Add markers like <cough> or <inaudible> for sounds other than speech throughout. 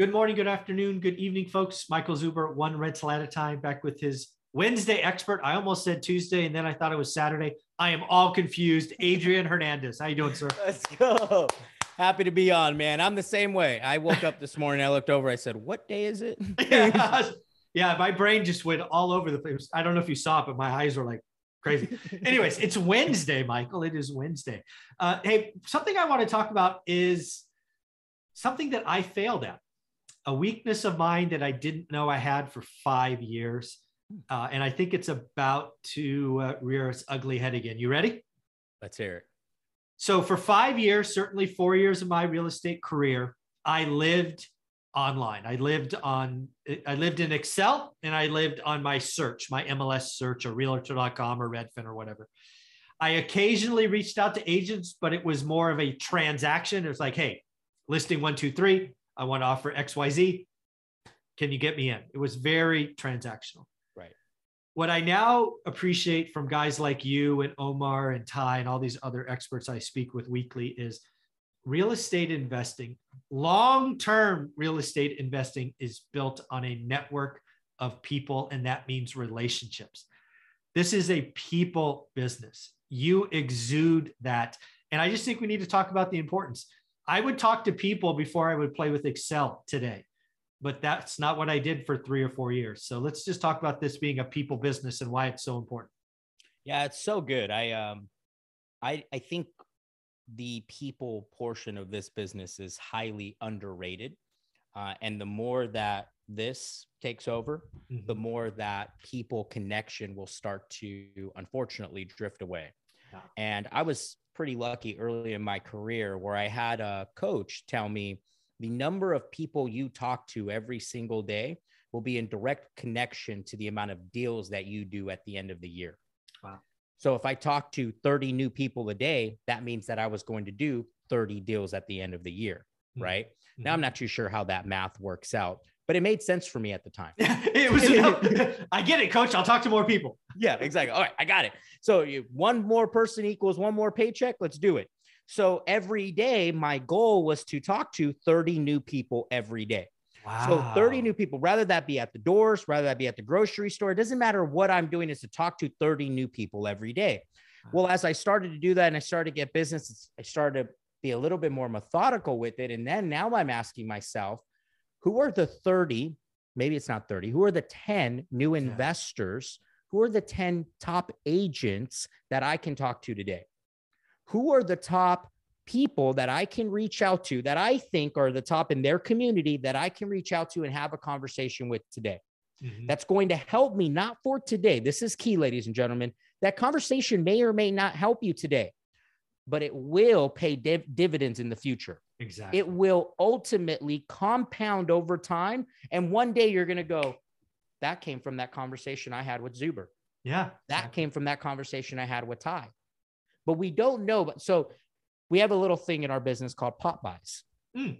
Good morning, good afternoon, good evening, folks. Michael Zuber, one rental at a time, back with his Wednesday expert. I almost said Tuesday, and then I thought it was Saturday. I am all confused. Adrian Hernandez, how you doing, sir? Let's go. Happy to be on, man. I'm the same way. I woke up this morning, I looked over, I said, "What day is it?" <laughs> yeah, yeah, my brain just went all over the place. I don't know if you saw it, but my eyes were like crazy. <laughs> Anyways, it's Wednesday, Michael. It is Wednesday. Uh, hey, something I want to talk about is something that I failed at, a weakness of mine that I didn't know I had for five years. Uh, and I think it's about to uh, rear its ugly head again. You ready? Let's hear it. So, for five years, certainly four years of my real estate career, I lived online. I lived on, I lived in Excel and I lived on my search, my MLS search or realtor.com or Redfin or whatever. I occasionally reached out to agents, but it was more of a transaction. It was like, hey, listing one, two, three. I want to offer XYZ. Can you get me in? It was very transactional. Right. What I now appreciate from guys like you and Omar and Ty and all these other experts I speak with weekly is real estate investing, long term real estate investing is built on a network of people, and that means relationships. This is a people business. You exude that. And I just think we need to talk about the importance. I would talk to people before I would play with Excel today, but that's not what I did for three or four years. So let's just talk about this being a people business and why it's so important. Yeah, it's so good. I um I I think the people portion of this business is highly underrated. Uh, and the more that this takes over, mm-hmm. the more that people connection will start to unfortunately drift away. And I was pretty lucky early in my career where I had a coach tell me the number of people you talk to every single day will be in direct connection to the amount of deals that you do at the end of the year. Wow. So if I talk to 30 new people a day, that means that I was going to do 30 deals at the end of the year. Mm-hmm. Right. Now I'm not too sure how that math works out, but it made sense for me at the time. <laughs> it was, <laughs> <laughs> I get it, coach. I'll talk to more people. Yeah, exactly. All right. I got it. So one more person equals one more paycheck. Let's do it. So every day, my goal was to talk to 30 new people every day. Wow. So 30 new people, rather that be at the doors, rather that be at the grocery store, it doesn't matter what I'm doing is to talk to 30 new people every day. Well, as I started to do that and I started to get business, I started to be a little bit more methodical with it. And then now I'm asking myself, who are the 30, maybe it's not 30, who are the 10 new investors? Who are the 10 top agents that I can talk to today? Who are the top people that I can reach out to that I think are the top in their community that I can reach out to and have a conversation with today. Mm-hmm. That's going to help me, not for today. This is key, ladies and gentlemen. That conversation may or may not help you today, but it will pay div- dividends in the future. Exactly. It will ultimately compound over time. And one day you're going to go, that came from that conversation I had with Zuber. Yeah. That came from that conversation I had with Ty. But we don't know. But so we have a little thing in our business called pop-bys. Mm.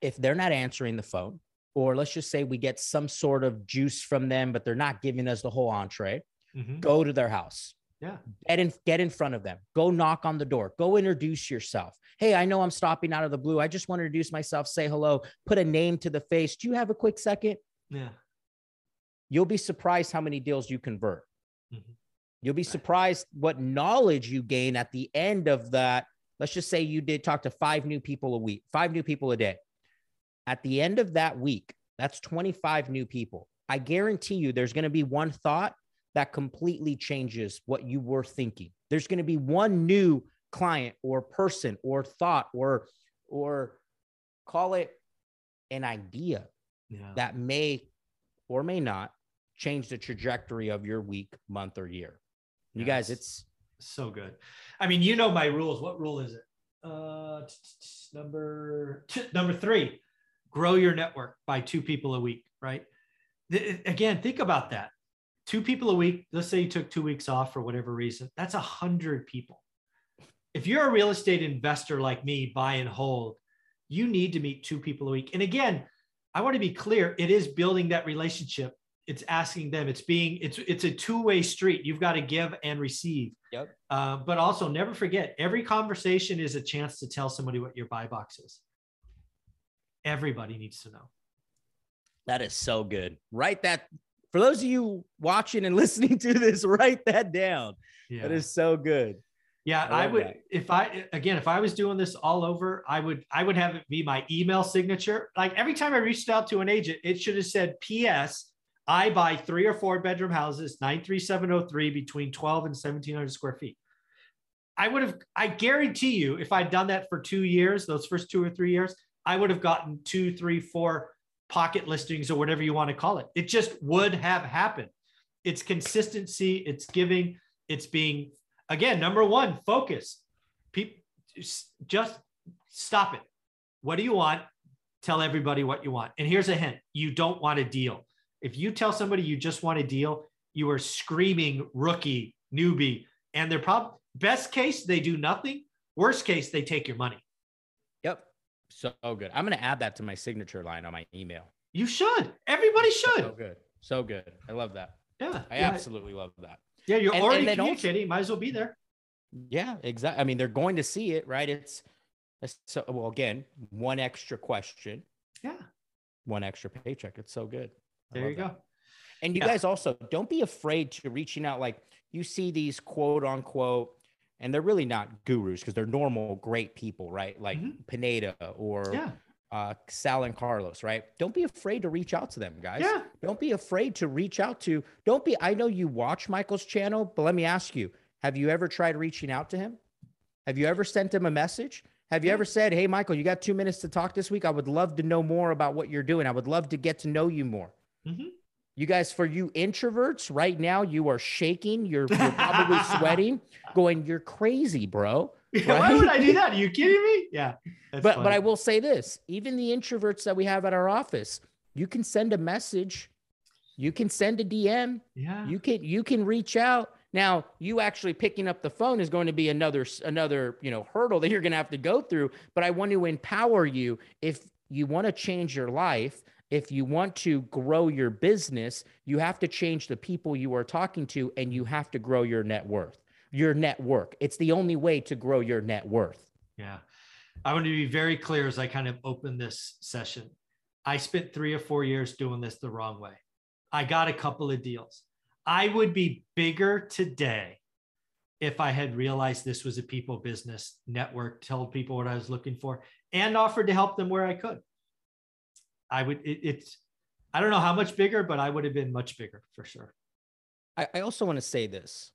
If they're not answering the phone, or let's just say we get some sort of juice from them, but they're not giving us the whole entree, mm-hmm. go to their house. Yeah. Get in, get in front of them. Go knock on the door. Go introduce yourself. Hey, I know I'm stopping out of the blue. I just want to introduce myself, say hello, put a name to the face. Do you have a quick second? Yeah. You'll be surprised how many deals you convert. Mm-hmm. You'll be surprised what knowledge you gain at the end of that let's just say you did talk to five new people a week, five new people a day. At the end of that week, that's 25 new people. I guarantee you there's going to be one thought that completely changes what you were thinking. There's going to be one new client or person or thought or or call it an idea yeah. that may or may not change the trajectory of your week, month or year. You yes. guys, it's so good. I mean, you know my rules. What rule is it? Uh, number number three, grow your network by two people a week. Right. Again, think about that. Two people a week. Let's say you took two weeks off for whatever reason. That's a hundred people. If you're a real estate investor like me, buy and hold, you need to meet two people a week. And again, I want to be clear. It is building that relationship it's asking them it's being it's it's a two-way street you've got to give and receive yep uh, but also never forget every conversation is a chance to tell somebody what your buy box is everybody needs to know. That is so good. Write that for those of you watching and <laughs> listening to this, write that down. Yeah. That is so good. Yeah, I, I would that. if I again if I was doing this all over, I would I would have it be my email signature. Like every time I reached out to an agent, it should have said PS I buy three or four bedroom houses, 93703 between 12 and 1700 square feet. I would have, I guarantee you, if I'd done that for two years, those first two or three years, I would have gotten two, three, four pocket listings or whatever you want to call it. It just would have happened. It's consistency, it's giving, it's being, again, number one, focus. People just stop it. What do you want? Tell everybody what you want. And here's a hint you don't want a deal. If you tell somebody you just want a deal, you are screaming rookie, newbie, and they're probably best case, they do nothing. Worst case, they take your money. So good. I'm going to add that to my signature line on my email. You should. Everybody should. So good. So good. I love that. Yeah. I yeah. absolutely love that. Yeah. You're and, already and communicating. Also, Might as well be there. Yeah, exactly. I mean, they're going to see it, right? It's so, well, again, one extra question. Yeah. One extra paycheck. It's so good. there you that. go. And you yeah. guys also don't be afraid to reaching out. Like you see these quote unquote and they're really not gurus because they're normal, great people, right? Like mm-hmm. Pineda or yeah. uh, Sal and Carlos, right? Don't be afraid to reach out to them, guys. Yeah. Don't be afraid to reach out to. Don't be. I know you watch Michael's channel, but let me ask you: Have you ever tried reaching out to him? Have you ever sent him a message? Have you ever said, "Hey, Michael, you got two minutes to talk this week? I would love to know more about what you're doing. I would love to get to know you more." Mm-hmm. You guys, for you introverts, right now you are shaking. You're, you're probably <laughs> sweating, going, "You're crazy, bro." <laughs> Right? Why would I do that? Are you kidding me? Yeah. But funny. but I will say this: even the introverts that we have at our office, you can send a message, you can send a DM, yeah. You can you can reach out. Now, you actually picking up the phone is going to be another another you know hurdle that you're going to have to go through. But I want to empower you if you want to change your life if you want to grow your business, you have to change the people you are talking to and you have to grow your net worth, your network. It's the only way to grow your net worth. Yeah. I want to be very clear as I kind of open this session. I spent three or four years doing this the wrong way. I got a couple of deals. I would be bigger today if I had realized this was a people business network, told people what I was looking for, and offered to help them where I could. I would it, it's I don't know how much bigger, but I would have been much bigger for sure. I, I also want to say this.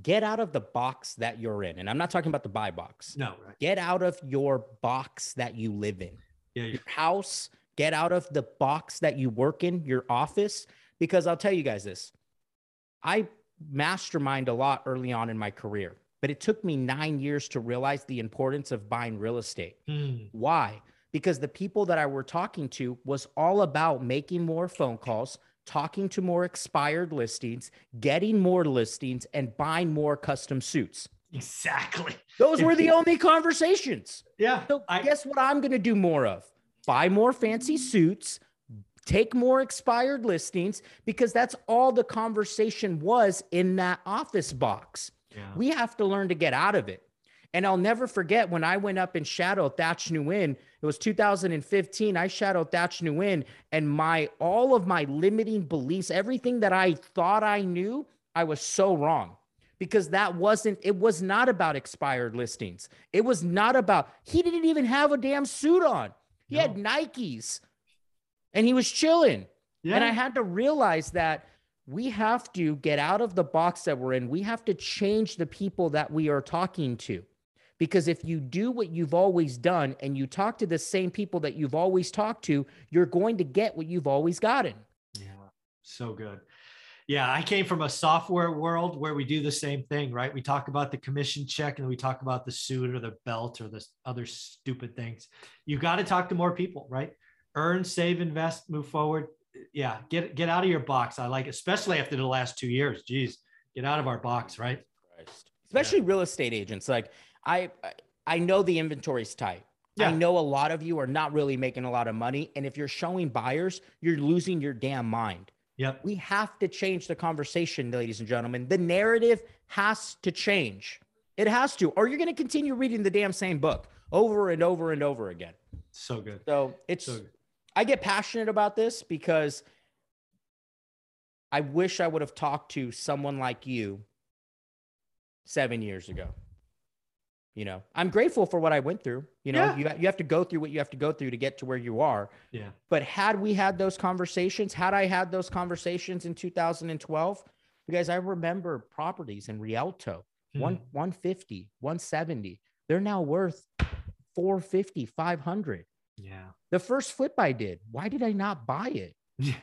Get out of the box that you're in. And I'm not talking about the buy box. No, right. Get out of your box that you live in. Yeah, your house, get out of the box that you work in, your office. Because I'll tell you guys this. I mastermind a lot early on in my career, but it took me nine years to realize the importance of buying real estate. Mm. Why? Because the people that I were talking to was all about making more phone calls, talking to more expired listings, getting more listings, and buying more custom suits. Exactly. Those were the only conversations. Yeah. So I, guess what I'm going to do more of? Buy more fancy suits, take more expired listings because that's all the conversation was in that office box. Yeah. We have to learn to get out of it. And I'll never forget when I went up and shadowed Thatch Nguyen. It was 2015. I shadowed Thatch Nguyen, and my all of my limiting beliefs, everything that I thought I knew, I was so wrong because that wasn't. It was not about expired listings. It was not about. He didn't even have a damn suit on. He no. had Nikes, and he was chilling. Yeah. And I had to realize that we have to get out of the box that we're in. We have to change the people that we are talking to. Because if you do what you've always done and you talk to the same people that you've always talked to, you're going to get what you've always gotten. Yeah, so good. Yeah, I came from a software world where we do the same thing, right? We talk about the commission check and we talk about the suit or the belt or the other stupid things. You got to talk to more people, right? Earn, save, invest, move forward. Yeah, get get out of your box. I like, especially after the last two years. Geez, get out of our box, right? Especially yeah. real estate agents. Like I I know the inventory's tight. Yeah. I know a lot of you are not really making a lot of money. And if you're showing buyers, you're losing your damn mind. Yep. We have to change the conversation, ladies and gentlemen. The narrative has to change. It has to, or you're going to continue reading the damn same book over and over and over again. So good. So it's So good. I get passionate about this because I wish I would have talked to someone like you seven years ago. You know, I'm grateful for what I went through. You know, Yeah. you, you have to go through what you have to go through to get to where you are. Yeah. But had we had those conversations, had I had those conversations in 2012, because I remember properties in Rialto, Hmm. one 150, 170, they're now worth 450, 500. Yeah. The first flip I did, why did I not buy it? Yeah.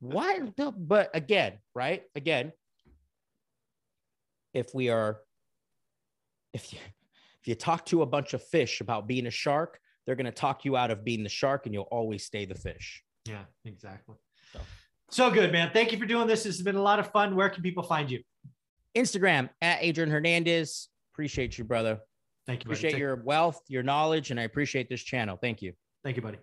Why? the- But again, right? Again, if we are, if you if you talk to a bunch of fish about being a shark, they're going to talk you out of being the shark, and you'll always stay the fish. Yeah, exactly. So. So good, man. Thank you for doing this. This has been a lot of fun. Where can people find you? Instagram at Adrian Hernandez. Appreciate you, brother. Thank you. Appreciate your wealth, your knowledge, and I appreciate this channel. Thank you. Thank you, buddy.